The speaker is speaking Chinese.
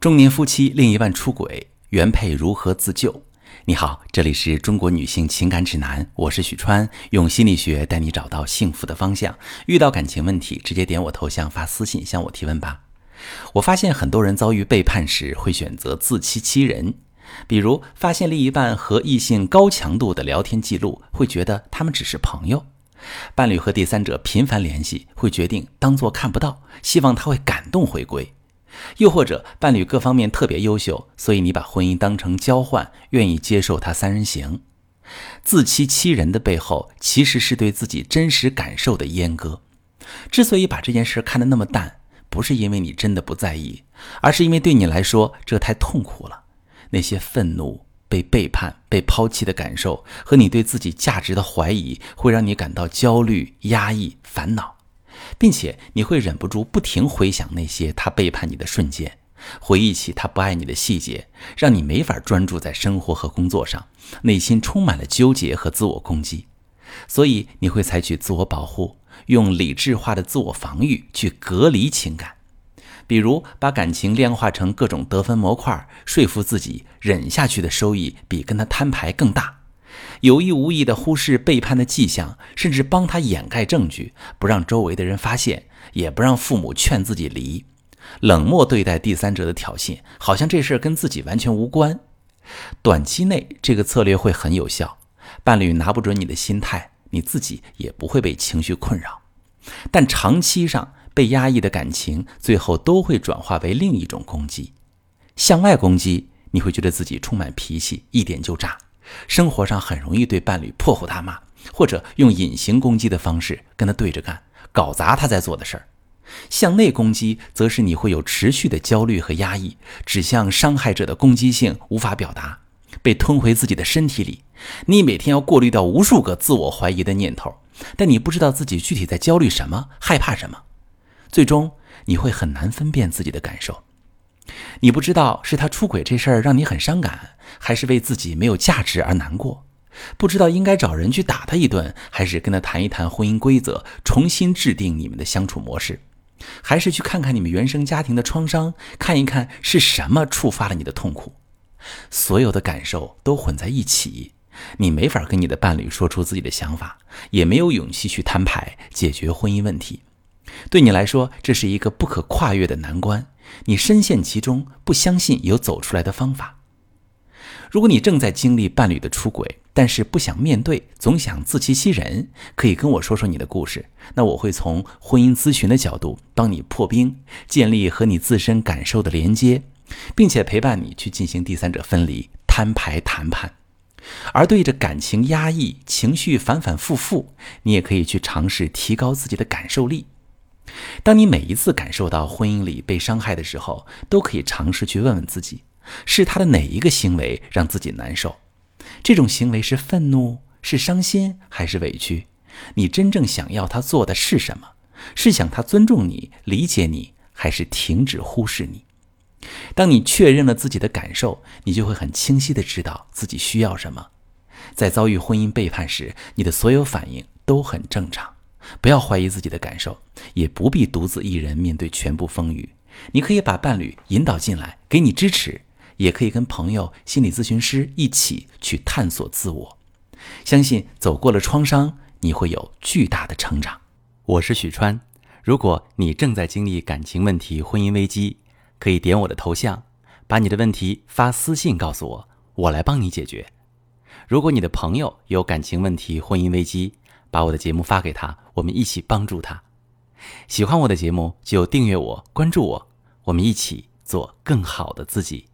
中年夫妻另一半出轨，原配如何自救？你好，这里是中国女性情感指南，我是许川，用心理学带你找到幸福的方向。遇到感情问题，直接点我头像发私信向我提问吧。我发现很多人遭遇背叛时会选择自欺欺人，比如发现另一半和异性高强度的聊天记录，会觉得他们只是朋友；伴侣和第三者频繁联系，会决定当作看不到，希望他会感动回归。又或者伴侣各方面特别优秀，所以你把婚姻当成交换，愿意接受他三人行。自欺欺人的背后，其实是对自己真实感受的阉割。之所以把这件事看得那么淡，不是因为你真的不在意，而是因为对你来说这太痛苦了。那些愤怒、被背叛、被抛弃的感受，和你对自己价值的怀疑，会让你感到焦虑、压抑、烦恼。并且你会忍不住不停回想那些他背叛你的瞬间，回忆起他不爱你的细节，让你没法专注在生活和工作上，内心充满了纠结和自我攻击。所以你会采取自我保护，用理智化的自我防御去隔离情感，比如把感情量化成各种得分模块，说服自己忍下去的收益比跟他摊牌更大。有意无意地忽视背叛的迹象，甚至帮他掩盖证据，不让周围的人发现，也不让父母劝自己离，冷漠对待第三者的挑衅，好像这事儿跟自己完全无关。短期内这个策略会很有效，伴侣拿不准你的心态，你自己也不会被情绪困扰。但长期上被压抑的感情，最后都会转化为另一种攻击，向外攻击，你会觉得自己充满脾气，一点就炸。生活上很容易对伴侣破口大骂，或者用隐形攻击的方式跟他对着干，搞砸他在做的事儿。向内攻击，则是你会有持续的焦虑和压抑，指向伤害者的攻击性无法表达，被吞回自己的身体里。你每天要过滤掉无数个自我怀疑的念头，但你不知道自己具体在焦虑什么，害怕什么。最终，你会很难分辨自己的感受。你不知道是他出轨这事儿让你很伤感，还是为自己没有价值而难过？不知道应该找人去打他一顿，还是跟他谈一谈婚姻规则，重新制定你们的相处模式？还是去看看你们原生家庭的创伤，看一看是什么触发了你的痛苦？所有的感受都混在一起，你没法跟你的伴侣说出自己的想法，也没有勇气去摊牌解决婚姻问题。对你来说，这是一个不可跨越的难关。你深陷其中，不相信有走出来的方法。如果你正在经历伴侣的出轨，但是不想面对，总想自欺欺人，可以跟我说说你的故事。那我会从婚姻咨询的角度帮你破冰，建立和你自身感受的连接，并且陪伴你去进行第三者分离、摊牌谈判。而对着感情压抑、情绪反反复复，你也可以去尝试提高自己的感受力。当你每一次感受到婚姻里被伤害的时候，都可以尝试去问问自己：是他的哪一个行为让自己难受？这种行为是愤怒、是伤心还是委屈？你真正想要他做的是什么？是想他尊重你、理解你，还是停止忽视你？当你确认了自己的感受，你就会很清晰的知道自己需要什么。在遭遇婚姻背叛时，你的所有反应都很正常。不要怀疑自己的感受，也不必独自一人面对全部风雨。你可以把伴侣引导进来，给你支持；也可以跟朋友、心理咨询师一起去探索自我。相信走过了创伤，你会有巨大的成长。我是许川。如果你正在经历感情问题、婚姻危机，可以点我的头像，把你的问题发私信告诉我，我来帮你解决。如果你的朋友有感情问题、婚姻危机，把我的节目发给他，我们一起帮助他。喜欢我的节目就订阅我、关注我，我们一起做更好的自己。